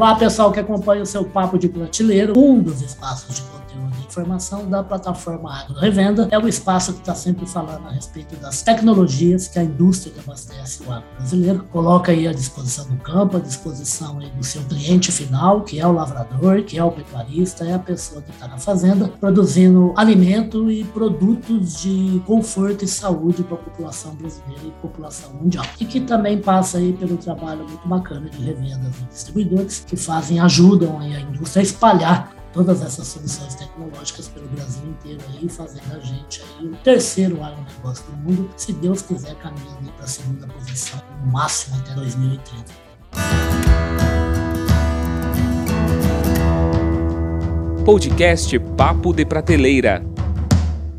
Olá, pessoal que acompanha o seu Papo de Prateleiro, um dos espaços de conteúdo informação da plataforma Agro Revenda. É o espaço que está sempre falando a respeito das tecnologias que a indústria que abastece o agro brasileiro coloca aí à disposição do campo, à disposição do seu cliente final, que é o lavrador, que é o pecuarista, é a pessoa que está na fazenda, produzindo alimento e produtos de conforto e saúde para a população brasileira e população mundial. E que também passa aí pelo trabalho muito bacana de revendas e distribuidores que fazem, ajudam a indústria a espalhar todas essas soluções tecnológicas pelo Brasil inteiro aí, fazendo a gente aí o terceiro agronegócio do mundo, se Deus quiser, caminhando para a segunda posição, no máximo até 2030. Podcast Papo de Prateleira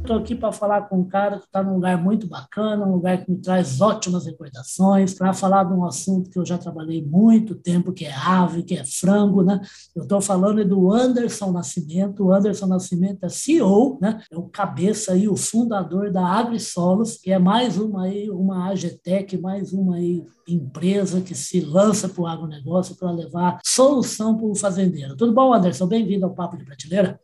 estou aqui para falar com um cara que está num lugar muito bacana, um lugar que me traz ótimas recordações, para falar de um assunto que eu já trabalhei muito tempo, que é ave, que é frango, né? Eu estou falando do Anderson Nascimento. O Anderson Nascimento é CEO, né? É o cabeça e o fundador da AgriSolos, que é mais uma aí, uma AGTEC, mais uma aí empresa que se lança para o agronegócio para levar solução para o fazendeiro. Tudo bom, Anderson? Bem-vindo ao Papo de Prateleira.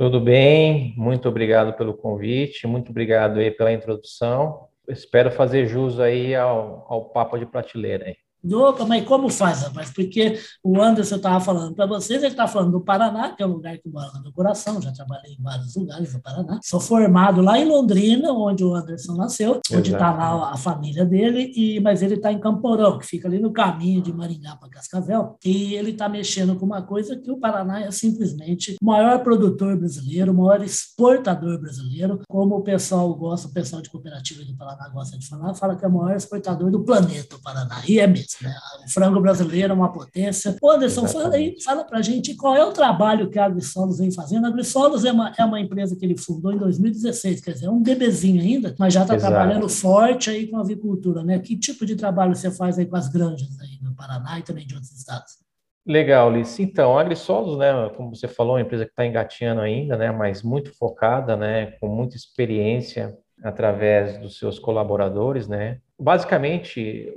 Tudo bem, muito obrigado pelo convite, muito obrigado aí pela introdução. Espero fazer jus aí ao, ao papo de prateleira aí. Opa, mas como faz, rapaz? Porque o Anderson estava falando para vocês, ele está falando do Paraná, que é um lugar que mora no meu coração, já trabalhei em vários lugares do Paraná. Sou formado lá em Londrina, onde o Anderson nasceu, onde está lá a família dele, e mas ele está em Camporão, que fica ali no caminho de Maringá para Cascavel, e ele está mexendo com uma coisa que o Paraná é simplesmente o maior produtor brasileiro, o maior exportador brasileiro, como o pessoal gosta, o pessoal de cooperativa do Paraná gosta de falar, fala que é o maior exportador do planeta, o Paraná, e é mesmo. Né? O frango brasileiro é uma potência. Ô Anderson, fala aí, fala para a gente qual é o trabalho que a AgriSolos vem fazendo. A AgriSolos é uma, é uma empresa que ele fundou em 2016, quer dizer, é um bebezinho ainda, mas já está trabalhando forte aí com a avicultura, né? Que tipo de trabalho você faz aí com as granjas aí no Paraná e também de outros estados? Legal, Liz. Então, a AgriSolos, né, como você falou, é uma empresa que está engatinhando ainda, né, mas muito focada, né, com muita experiência através dos seus colaboradores, né, basicamente,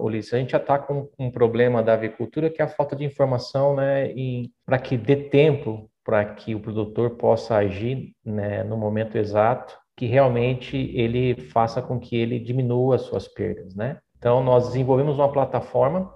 Ulisses, a gente já está com um problema da avicultura que é a falta de informação, né, para que dê tempo para que o produtor possa agir né, no momento exato, que realmente ele faça com que ele diminua as suas perdas, né? Então, nós desenvolvemos uma plataforma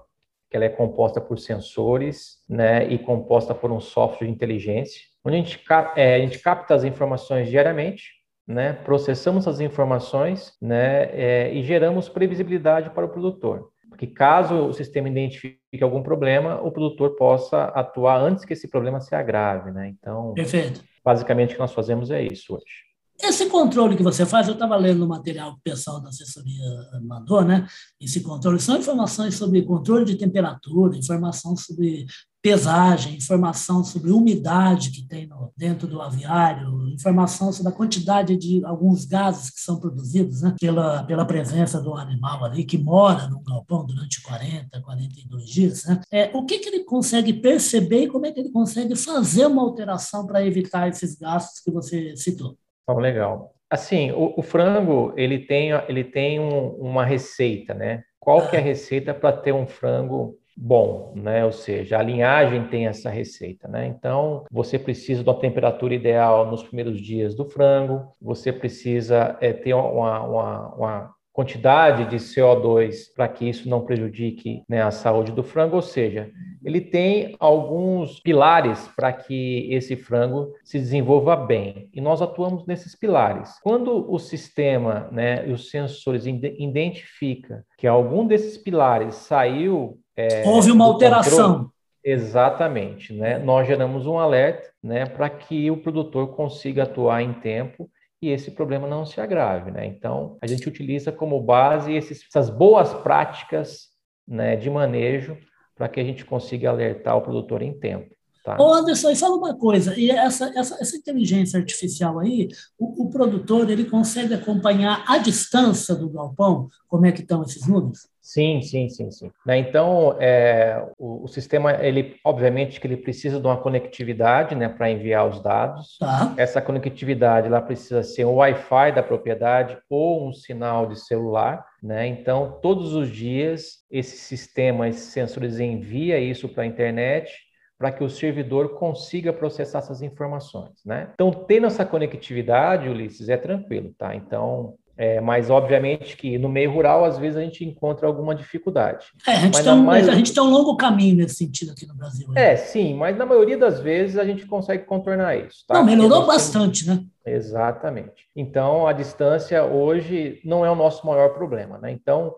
que ela é composta por sensores, né, e composta por um software de inteligência, onde a gente, é, a gente capta as informações diariamente, né, processamos as informações né, é, e geramos previsibilidade para o produtor. Porque caso o sistema identifique algum problema, o produtor possa atuar antes que esse problema se agrave. Né? Então, Perfeito. basicamente o que nós fazemos é isso hoje. Esse controle que você faz, eu estava lendo o material que o pessoal da assessoria mandou, né? Esse controle são informações sobre controle de temperatura, informação sobre pesagem, informação sobre umidade que tem no, dentro do aviário, informação sobre a quantidade de alguns gases que são produzidos né, pela, pela presença do animal ali que mora no galpão durante 40, 42 dias. Né? É, o que, que ele consegue perceber e como é que ele consegue fazer uma alteração para evitar esses gastos que você citou? Então, legal. Assim, o, o frango, ele tem, ele tem um, uma receita, né? Qual que é a receita para ter um frango bom, né? Ou seja, a linhagem tem essa receita, né? Então, você precisa de uma temperatura ideal nos primeiros dias do frango, você precisa é, ter uma, uma, uma quantidade de CO2 para que isso não prejudique né, a saúde do frango, ou seja, ele tem alguns pilares para que esse frango se desenvolva bem. E nós atuamos nesses pilares. Quando o sistema né, e os sensores identifica que algum desses pilares saiu é, Houve uma alteração. Controle, exatamente, né? Nós geramos um alerta, né, para que o produtor consiga atuar em tempo e esse problema não se agrave, né? Então, a gente utiliza como base esses, essas boas práticas, né, de manejo para que a gente consiga alertar o produtor em tempo. Tá. Ô Anderson, e fala uma coisa, e essa, essa, essa inteligência artificial aí, o, o, produtor, ele consegue acompanhar a distância do galpão, como é que estão esses números? Sim, sim, sim, sim. Né, então, é, o, o, sistema, ele, obviamente, que ele precisa de uma conectividade, né, para enviar os dados. Tá. Essa conectividade, ela precisa ser um Wi-Fi da propriedade ou um sinal de celular, né? Então, todos os dias, esse sistema, esses sensores envia isso para a internet para que o servidor consiga processar essas informações, né? Então, tendo essa conectividade, Ulisses, é tranquilo, tá? Então, é, mas, obviamente, que no meio rural, às vezes, a gente encontra alguma dificuldade. É, a, gente tem um, a gente tem um longo caminho nesse sentido aqui no Brasil. Né? É, sim, mas na maioria das vezes a gente consegue contornar isso. Tá? Não, melhorou bastante, tem... né? Exatamente. Então, a distância hoje não é o nosso maior problema, né? Então,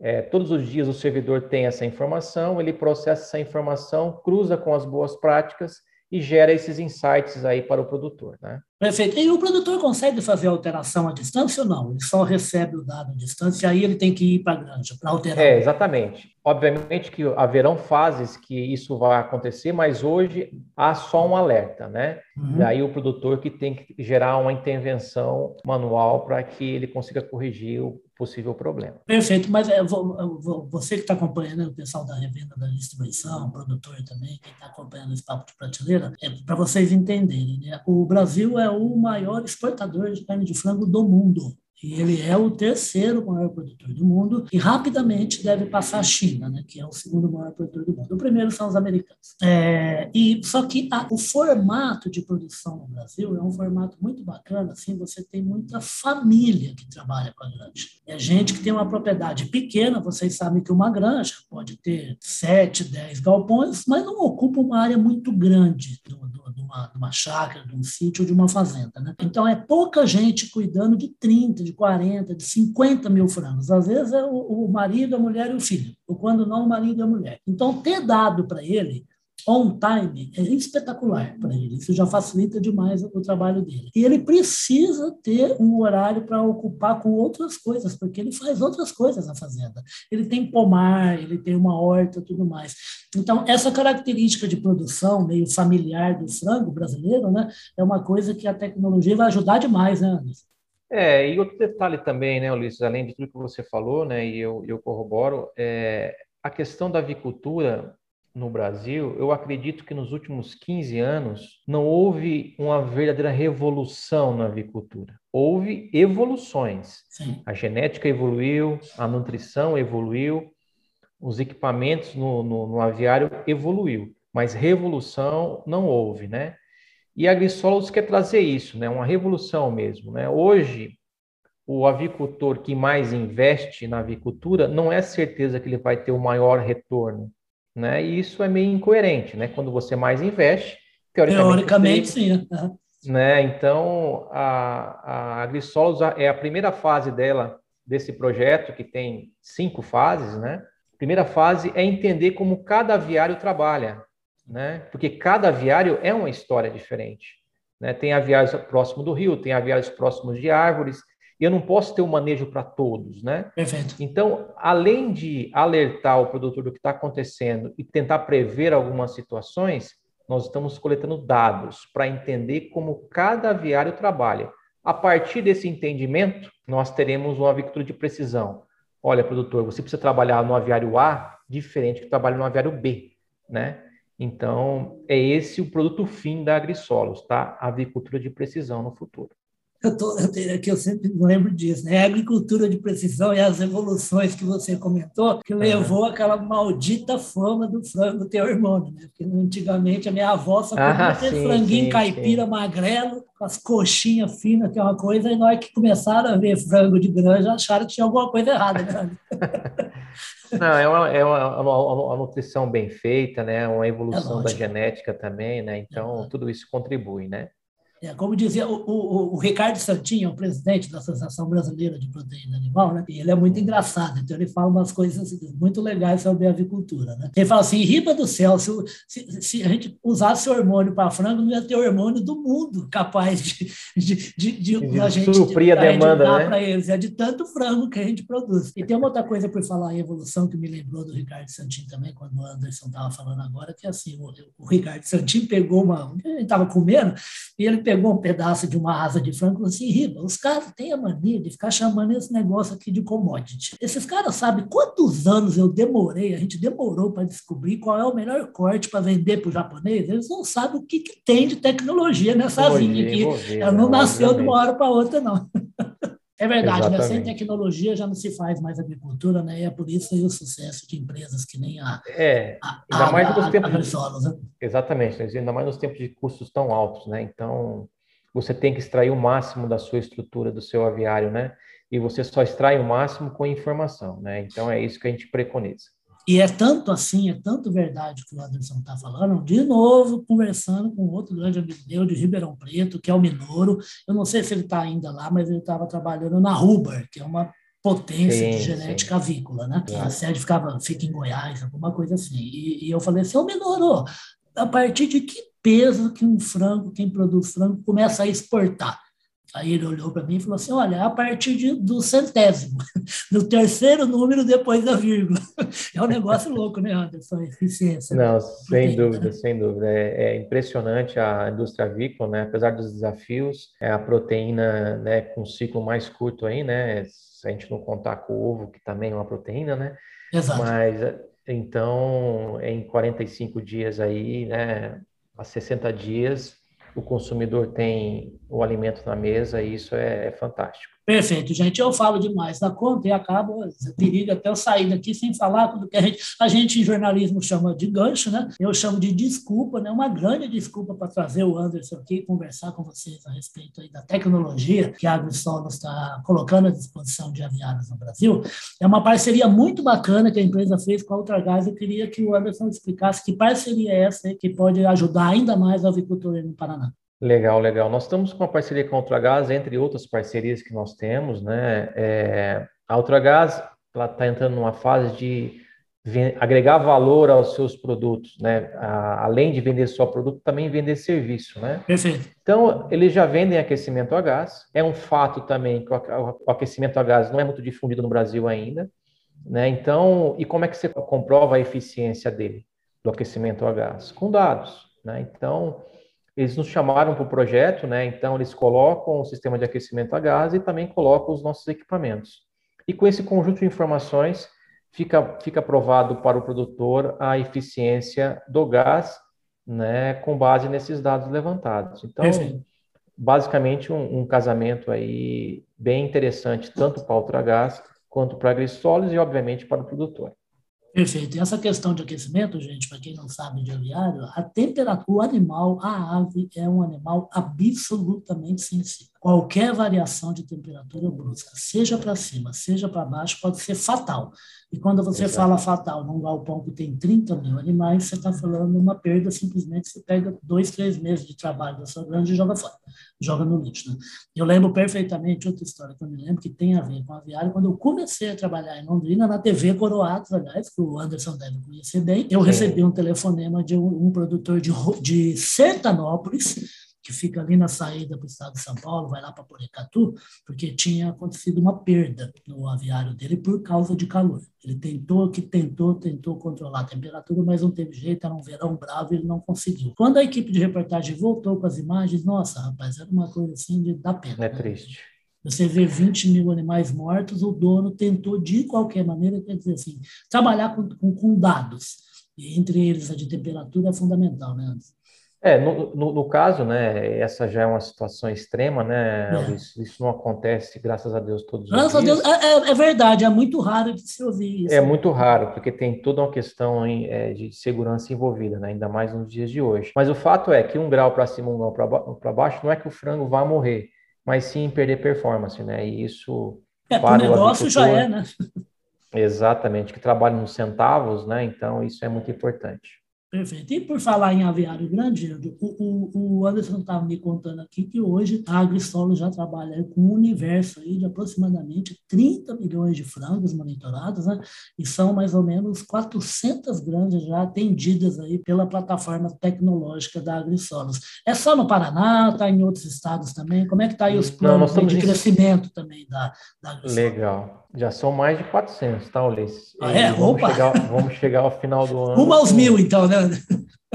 é, todos os dias o servidor tem essa informação, ele processa essa informação, cruza com as boas práticas e gera esses insights aí para o produtor, né? Perfeito. E o produtor consegue fazer alteração à distância ou não? Ele só recebe o dado à distância e aí ele tem que ir para a granja para alterar? É, exatamente. Obviamente que haverão fases que isso vai acontecer, mas hoje há só um alerta, né? Uhum. E aí o produtor que tem que gerar uma intervenção manual para que ele consiga corrigir o possível problema. Perfeito, mas é, você que está acompanhando, o pessoal da revenda da distribuição, produtor também, quem está acompanhando esse papo de prateleira, é para vocês entenderem, né? O Brasil é o maior exportador de carne de frango do mundo. E ele é o terceiro maior produtor do mundo e rapidamente deve passar a China, né, que é o segundo maior produtor do mundo. O primeiro são os americanos. É, e só que a, o formato de produção no Brasil é um formato muito bacana. Assim, você tem muita família que trabalha com a granja. É gente que tem uma propriedade pequena. Vocês sabem que uma granja pode ter sete, dez galpões, mas não ocupa uma área muito grande do, do, de, uma, de uma chácara, de um sítio de uma fazenda. Né? Então é pouca gente cuidando de 30 de 40, de 50 mil frangos. Às vezes é o, o marido, a mulher e o filho, ou quando não, o marido e a mulher. Então, ter dado para ele on time é espetacular para ele. Isso já facilita demais o trabalho dele. E ele precisa ter um horário para ocupar com outras coisas, porque ele faz outras coisas na fazenda. Ele tem pomar, ele tem uma horta, tudo mais. Então, essa característica de produção meio familiar do frango brasileiro, né, é uma coisa que a tecnologia vai ajudar demais, né, Anderson? É, e outro detalhe também, né, Ulisses, além de tudo que você falou, né, e eu, eu corroboro, é, a questão da avicultura no Brasil, eu acredito que nos últimos 15 anos não houve uma verdadeira revolução na avicultura. Houve evoluções. Sim. A genética evoluiu, a nutrição evoluiu, os equipamentos no, no, no aviário evoluiu, mas revolução não houve, né? E a Agrisolos quer trazer isso, né? uma revolução mesmo. Né? Hoje, o avicultor que mais investe na avicultura não é certeza que ele vai ter o maior retorno. Né? E isso é meio incoerente. Né? Quando você mais investe, teoricamente, teoricamente sim. Uhum. Né? Então, a, a Agrisolos é a primeira fase dela, desse projeto, que tem cinco fases. Né? A primeira fase é entender como cada aviário trabalha né? Porque cada aviário é uma história diferente. Né? Tem aviários próximo do rio, tem aviários próximos de árvores, e eu não posso ter um manejo para todos, né? Perfeito. Então, além de alertar o produtor do que está acontecendo e tentar prever algumas situações, nós estamos coletando dados para entender como cada aviário trabalha. A partir desse entendimento, nós teremos uma avicultura de precisão. Olha, produtor, você precisa trabalhar no aviário A diferente que trabalha no aviário B, né? Então, é esse o produto fim da AgriSolos, tá? A agricultura de precisão no futuro. Eu tô, eu, tenho, é que eu sempre lembro disso, né? A agricultura de precisão e as evoluções que você comentou, que levou uhum. aquela maldita fama do frango ter hormônio, né? Porque antigamente a minha avó só comia ah, sim, franguinho sim, caipira sim. magrelo, com as coxinhas finas, que é uma coisa, e nós que começaram a ver frango de granja acharam que tinha alguma coisa errada, né? Não, é uma, é uma, uma, uma, nutrição bem feita, né? Uma evolução é da genética também, né? Então, é tudo isso contribui, né? É, como dizia o, o, o, Ricardo Santinho, o presidente da Associação Brasileira de Proteína Animal, né? E ele é muito engraçado, então ele fala umas coisas muito legais sobre a avicultura. Né? Ele fala assim: riba do céu, se, se, se a gente usasse hormônio para frango, não ia ter hormônio do mundo capaz de, de, de, de, de a gente, suprir a demanda né? para eles. É de tanto frango que a gente produz. E tem uma outra coisa por falar em evolução que me lembrou do Ricardo Santinho também, quando o Anderson estava falando agora, que é assim: o, o Ricardo Santinho pegou uma. Gente estava comendo e ele pegou um pedaço de uma asa de frango e falou assim: Riba, os caras têm a mania de ficar chamando esse negócio aqui de commodity. Esses caras sabem quantos anos eu demorei, a gente demorou para descobrir qual é o melhor corte para vender para o japonês. Eles não sabem o que, que tem de tecnologia nessa asinha aqui. Ela não nasceu de uma hora para outra, não. É verdade, né? sem tecnologia já não se faz mais agricultura, né? E é por isso aí o sucesso de empresas que nem a. É, ainda a, mais nos tempos. De, né? Exatamente, ainda mais nos tempos de custos tão altos, né? Então, você tem que extrair o máximo da sua estrutura, do seu aviário, né? E você só extrai o máximo com informação, né? Então, é isso que a gente preconiza. E é tanto assim, é tanto verdade que o Anderson está falando, de novo, conversando com outro grande amigo meu de Ribeirão Preto, que é o Minoro. Eu não sei se ele está ainda lá, mas ele estava trabalhando na Ruber, que é uma potência sim, de genética sim. avícola, né? Sim. A sede ficava, fica em Goiás, alguma coisa assim. E, e eu falei assim, ô Minoro, a partir de que peso que um frango, quem produz frango, começa a exportar? Aí ele olhou para mim e falou assim: Olha, é a partir de, do centésimo, do terceiro número depois da vírgula. É um negócio louco, né, Anderson? Eficiência. Não, sem dúvida, né? sem dúvida. É, é, impressionante a indústria avícola, né? Apesar dos desafios, é a proteína né, com um ciclo mais curto aí, né? Se a gente não contar com o ovo, que também é uma proteína, né? Exato. Mas então, em 45 dias aí, né? A 60 dias, o consumidor tem o alimento na mesa e isso é, é fantástico. Perfeito, gente. Eu falo demais da conta e acabo, perigo até eu sair daqui sem falar tudo que a gente, a gente em jornalismo chama de gancho, né? Eu chamo de desculpa, né? Uma grande desculpa para trazer o Anderson aqui e conversar com vocês a respeito aí da tecnologia que a AgriSolos está colocando à disposição de aviários no Brasil. É uma parceria muito bacana que a empresa fez com a Ultragás. Eu queria que o Anderson explicasse que parceria é essa que pode ajudar ainda mais a avicultura no Paraná. Legal, legal. Nós estamos com uma parceria com a Ultragás, entre outras parcerias que nós temos, né? É, a Ultragás ela está entrando numa fase de agregar valor aos seus produtos, né? A, além de vender só produto, também vender serviço, né? Perfeito. Então, eles já vendem aquecimento a gás. É um fato também que o aquecimento a gás não é muito difundido no Brasil ainda, né? Então, e como é que você comprova a eficiência dele, do aquecimento a gás? Com dados, né? Então, eles nos chamaram para o projeto, né? Então eles colocam o sistema de aquecimento a gás e também colocam os nossos equipamentos. E com esse conjunto de informações fica fica provado para o produtor a eficiência do gás, né? Com base nesses dados levantados. Então basicamente um, um, casamento aí bem interessante tanto para o Ultragás quanto para a Grissolis e obviamente para o produtor. Perfeito. E essa questão de aquecimento, gente, para quem não sabe de aviário, a temperatura, o animal, a ave, é um animal absolutamente sensível. Qualquer variação de temperatura brusca, seja para cima, seja para baixo, pode ser fatal. E quando você Exato. fala fatal num galpão que tem 30 mil animais, você está falando uma perda, simplesmente você pega dois, três meses de trabalho da sua granja e joga fora, joga no lixo. Né? Eu lembro perfeitamente outra história que eu me lembro que tem a ver com aviário. Quando eu comecei a trabalhar em Londrina, na TV Coroados, aliás, que o Anderson deve conhecer bem, eu Sim. recebi um telefonema de um, um produtor de, de Sertanópolis, que fica ali na saída para o estado de São Paulo, vai lá para Porecatu, porque tinha acontecido uma perda no aviário dele por causa de calor. Ele tentou, que tentou, tentou controlar a temperatura, mas não teve jeito, era um verão bravo e ele não conseguiu. Quando a equipe de reportagem voltou com as imagens, nossa, rapaz, era uma coisa assim de dar pena. É né? triste. Você vê 20 mil animais mortos, o dono tentou, de qualquer maneira, quer dizer assim, trabalhar com, com, com dados. E entre eles, a de temperatura é fundamental, né, Anderson? É, no, no, no, caso, né, essa já é uma situação extrema, né, é. isso, isso, não acontece, graças a Deus, todos graças os dias. Graças a Deus, é, é, é, verdade, é muito raro de se ouvir isso. É muito raro, porque tem toda uma questão em, é, de segurança envolvida, né, ainda mais nos dias de hoje. Mas o fato é que um grau para cima, um grau para baixo, não é que o frango vá morrer, mas sim perder performance, né, e isso... É, para o negócio já é, né? Exatamente, que trabalha nos centavos, né, então isso é muito importante. Perfeito. E por falar em aviário grande, o, o, o Anderson estava me contando aqui que hoje a AgriSolo já trabalha com um universo aí de aproximadamente 30 milhões de frangos monitorados, né? E são mais ou menos 400 granjas já atendidas aí pela plataforma tecnológica da AgriSolos. É só no Paraná, está em outros estados também? Como é que está aí os planos Não, de em... crescimento também da, da AgriSolos? Legal. Já são mais de 400, tá, Ulisses? Ah, é? Vamos chegar, vamos chegar, ao final do ano. Rumo aos mil, então, né?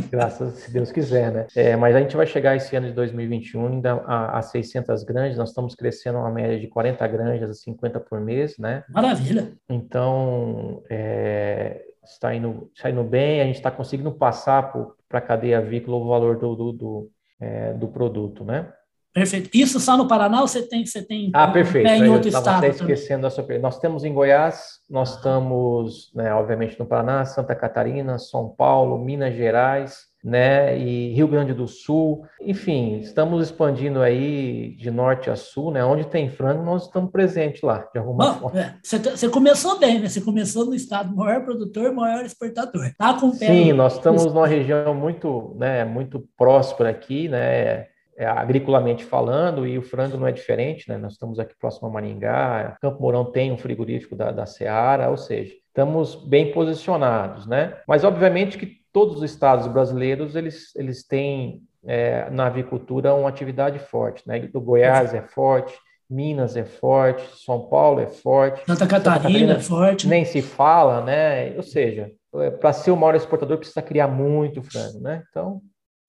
Graças, se Deus quiser, né? É, mas a gente vai chegar esse ano de 2021 ainda a, a 600 granjas. Nós estamos crescendo uma média de 40 granjas a 50 por mês, né? Maravilha! Então, é, está, indo, está indo bem. A gente está conseguindo passar para a cadeia avícola o valor do, do, do, é, do produto, né? Perfeito. Isso só no Paraná ou você tem, você tem ah, perfeito. em outro Eu estado? Até esquecendo a sua Nós temos em Goiás, nós estamos, né, obviamente, no Paraná, Santa Catarina, São Paulo, Minas Gerais, né, e Rio Grande do Sul. Enfim, estamos expandindo aí de norte a sul, né? Onde tem frango, nós estamos presentes lá, de alguma Bom, forma. É, você, você, começou bem, né? Você começou no estado maior produtor, maior exportador. Tá com Sim, nós estamos numa região muito, né, muito próspera aqui, né? É, agriculamente falando, e o frango não é diferente, né? Nós estamos aqui próximo a Maringá, Campo Mourão tem um frigorífico da, da Seara, ou seja, estamos bem posicionados, né? Mas obviamente que todos os estados brasileiros eles, eles têm é, na avicultura uma atividade forte, né? O Goiás é forte, Minas é forte, São Paulo é forte, Santa Catarina, Santa Catarina é forte, nem se fala, né? Ou seja, é, para ser o maior exportador precisa criar muito frango, né? Então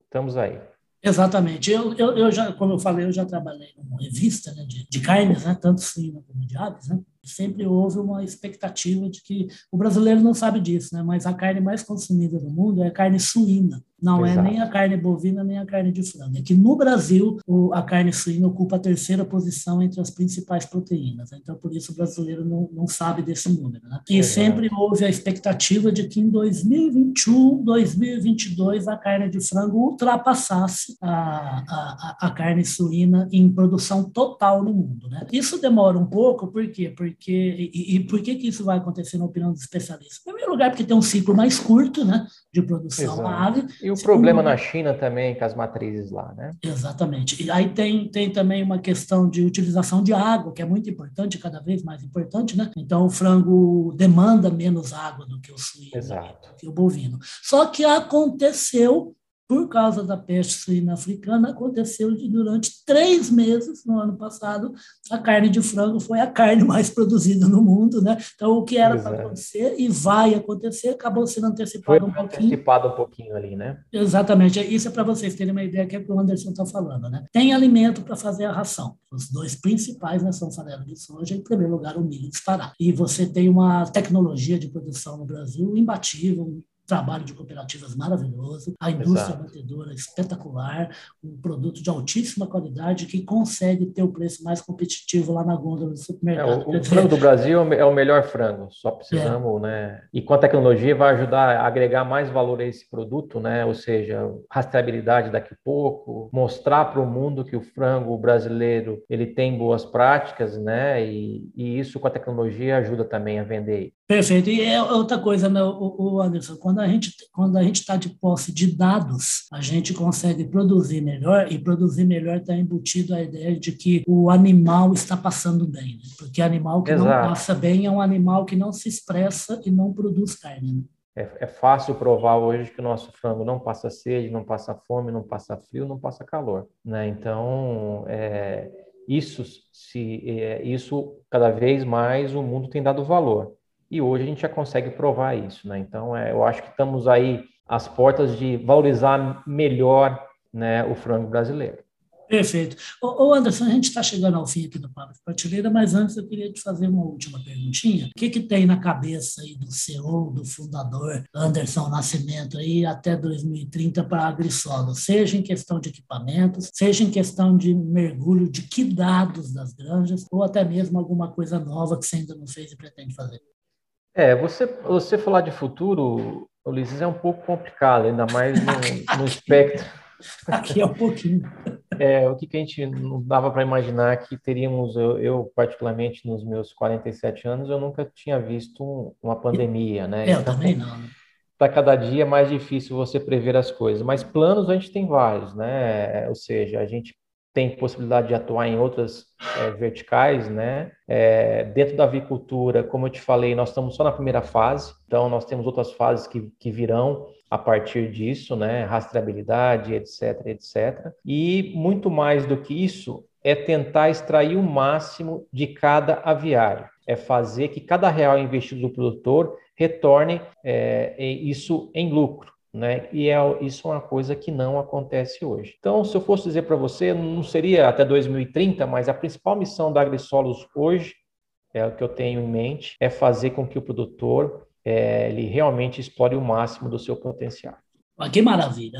estamos aí. Exatamente. Eu, eu, eu, já, como eu falei, eu já trabalhei numa revista né, de, de carnes, né, tanto suína como de aves, né? sempre houve uma expectativa de que o brasileiro não sabe disso, né? Mas a carne mais consumida do mundo é a carne suína. Não Exato. é nem a carne bovina nem a carne de frango. É que no Brasil o, a carne suína ocupa a terceira posição entre as principais proteínas. Né? Então por isso o brasileiro não, não sabe desse número. Né? E Exato. sempre houve a expectativa de que em 2021, 2022 a carne de frango ultrapassasse a, a, a carne suína em produção total no mundo. Né? Isso demora um pouco, por quê? Porque e, e, por que, que isso vai acontecer na opinião dos especialistas? Em primeiro lugar, porque tem um ciclo mais curto né, de produção da ave. E o problema na China também, com as matrizes lá, né? Exatamente. E aí tem, tem também uma questão de utilização de água, que é muito importante, cada vez mais importante, né? Então, o frango demanda menos água do que o suíno, Exato. que o bovino. Só que aconteceu por causa da peste suína africana, aconteceu de durante três meses no ano passado, a carne de frango foi a carne mais produzida no mundo, né? Então, o que era para acontecer e vai acontecer acabou sendo antecipado foi um pouquinho. Antecipado um pouquinho ali, né? Exatamente. Isso é para vocês terem uma ideia que é o que o Anderson está falando, né? Tem alimento para fazer a ração. Os dois principais né, são farelo de soja e, em primeiro lugar, o milho disparado. E você tem uma tecnologia de produção no Brasil imbatível, trabalho de cooperativas maravilhoso, a indústria Exato. batedora espetacular, um produto de altíssima qualidade que consegue ter o preço mais competitivo lá na gôndola do supermercado. É, o, o frango do Brasil é o melhor frango, só precisamos, é. né? E com a tecnologia vai ajudar a agregar mais valor a esse produto, né? Ou seja, rastreabilidade daqui a pouco, mostrar para o mundo que o frango brasileiro ele tem boas práticas, né? E, e isso com a tecnologia ajuda também a vender. Perfeito. E é outra coisa, né, o Anderson, quando a gente quando a gente está de posse de dados, a gente consegue produzir melhor e produzir melhor está embutido a ideia de que o animal está passando bem, né? porque animal que Exato. não passa bem é um animal que não se expressa e não produz carne. Né? É, é, fácil provar hoje que o nosso frango não passa sede, não passa fome, não passa frio, não passa calor, né? Então, é, isso se é, isso cada vez mais o mundo tem dado valor e hoje a gente já consegue provar isso, né? Então, é, eu acho que estamos aí às portas de valorizar melhor né, o frango brasileiro. Perfeito. Ô, Anderson, a gente está chegando ao fim aqui do Papo de Prateleira, mas antes eu queria te fazer uma última perguntinha. O que, que tem na cabeça aí do CEO, do fundador Anderson Nascimento aí até 2030 para a AgriSolo, seja em questão de equipamentos, seja em questão de mergulho de que dados das granjas, ou até mesmo alguma coisa nova que você ainda não fez e pretende fazer? É, você, você falar de futuro, Ulisses, é um pouco complicado, ainda mais no, no espectro. Aqui é um pouquinho. É, o que, que a gente não dava para imaginar que teríamos, eu, eu, particularmente nos meus 47 anos, eu nunca tinha visto uma pandemia, né? Eu então, também não. Né? Está cada dia mais difícil você prever as coisas, mas planos a gente tem vários, né? Ou seja, a gente tem possibilidade de atuar em outras é, verticais, né? É, dentro da avicultura, como eu te falei, nós estamos só na primeira fase, então nós temos outras fases que, que virão a partir disso, né? Rastreabilidade, etc, etc. E muito mais do que isso é tentar extrair o máximo de cada aviário, é fazer que cada real investido do produtor retorne é, isso em lucro. Né? E é, isso é uma coisa que não acontece hoje. Então, se eu fosse dizer para você, não seria até 2030, mas a principal missão da AgriSolos hoje, é o que eu tenho em mente, é fazer com que o produtor é, ele realmente explore o máximo do seu potencial. Que maravilha.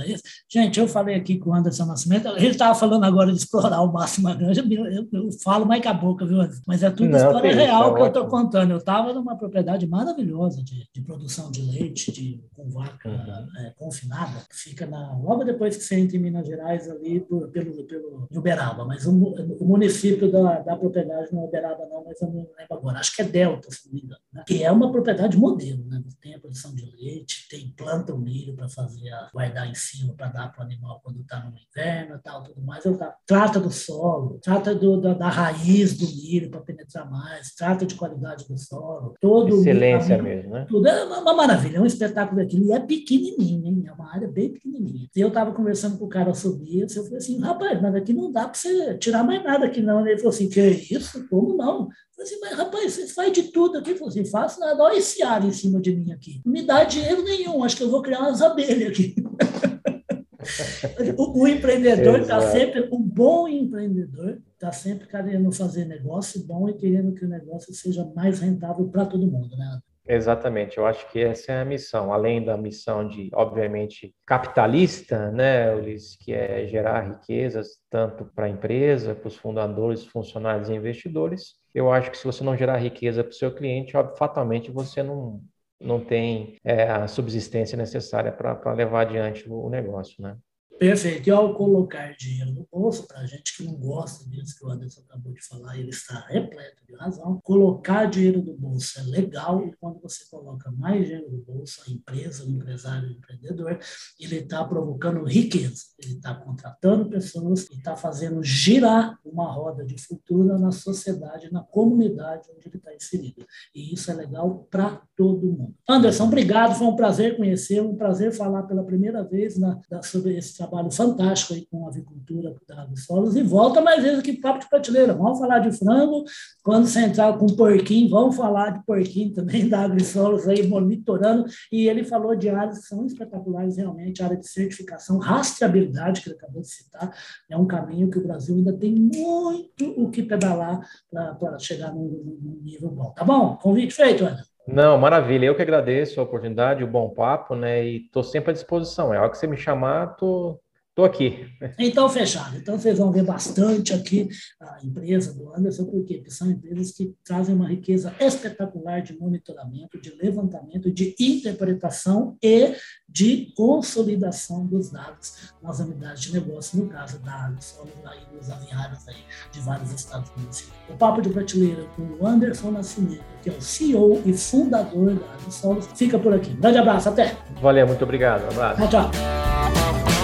Gente, eu falei aqui com o Anderson Nascimento, ele estava falando agora de explorar o máximo a granja, eu, eu, falo mais com a boca, viu, Anderson? Mas é tudo Não, história real isso, é que eu estou contando. Eu estava numa propriedade maravilhosa de, de, produção de leite, de, com vaca uhum. é, confinada, que fica na, logo depois que você entra em Minas Gerais, ali por, pelo, pelo Uberaba, mas o, o município da, da, propriedade não é Uberaba, não, mas eu não lembro agora. Acho que é Delta, se não me engano. Né? Que é uma propriedade modelo, né? Tem a produção de leite, tem planta o milho para fazer a guardar em cima para dar para o animal quando está no inverno tal, tudo mais. Eu, trata do solo, trata do, da, da, raiz do milho para penetrar mais, trata de qualidade do solo. Todo Excelência mesmo, né? Tudo é uma, uma, maravilha, é um espetáculo daquilo. E é pequenininho, hein? É uma área bem pequenininha. E eu estava conversando com o cara sobre isso, eu falei assim, rapaz, mas aqui não dá para você tirar mais nada aqui não. Ele falou assim, que isso? Como não? Falei assim, mas rapaz, você faz de tudo aqui. Falou assim, faço nada, olha esse ar em cima de mim aqui. Não me dá dinheiro nenhum, acho que eu vou criar umas abelhas aqui. o, o, empreendedor está sempre, o bom empreendedor está sempre querendo fazer negócio bom e querendo que o negócio seja mais rentável para todo mundo, né? Exatamente, eu acho que essa é a missão, além da missão de, obviamente, capitalista, né, Ulisses, que é gerar riquezas tanto para a empresa, para os fundadores, funcionários e investidores. Eu acho que se você não gerar riqueza para o seu cliente, fatalmente você não, não tem é, a subsistência necessária para levar adiante o negócio, né? Perfeito. E ao colocar dinheiro no bolso, para a gente que não gosta disso que o Anderson acabou de falar, ele está repleto de razão. Colocar dinheiro no bolso é legal e quando você coloca mais dinheiro no bolso, a empresa, o empresário, o empreendedor, ele está provocando riqueza. Ele está contratando pessoas e está fazendo girar uma roda de futuro na sociedade, na comunidade onde ele está inserido. E isso é legal para todo mundo. Anderson, obrigado. Foi um prazer conhecê-lo, um prazer falar pela primeira vez na, sobre esse trabalho fantástico aí com a avicultura da Agrisolos e volta mais vezes aqui para de Prateleira. Vamos falar de frango, quando você entrar com porquinho, vamos falar de porquinho também da Agrisolos aí monitorando, e ele falou de áreas que são espetaculares realmente, área de certificação, rastreabilidade, que ele acabou de citar, é um caminho que o Brasil ainda tem muito o que pedalar para chegar num nível bom. Tá bom? Convite feito, Ana. Não, maravilha. Eu que agradeço a oportunidade, o bom papo, né? E estou sempre à disposição. É hora que você me chamar, tô, tô aqui. Então, fechado. Então, vocês vão ver bastante aqui a empresa do Anderson, por quê? Porque são empresas que trazem uma riqueza espetacular de monitoramento, de levantamento, de interpretação e de consolidação dos dados nas unidades de negócio, no caso da Agrisolos e dos aviários aí de vários estados do município. O Papo de Prateleira com o Anderson Nascimento, que é o CEO e fundador da Agrisolos, fica por aqui. Um grande abraço, até! Valeu, muito obrigado. Um abraço. Tchau, tchau.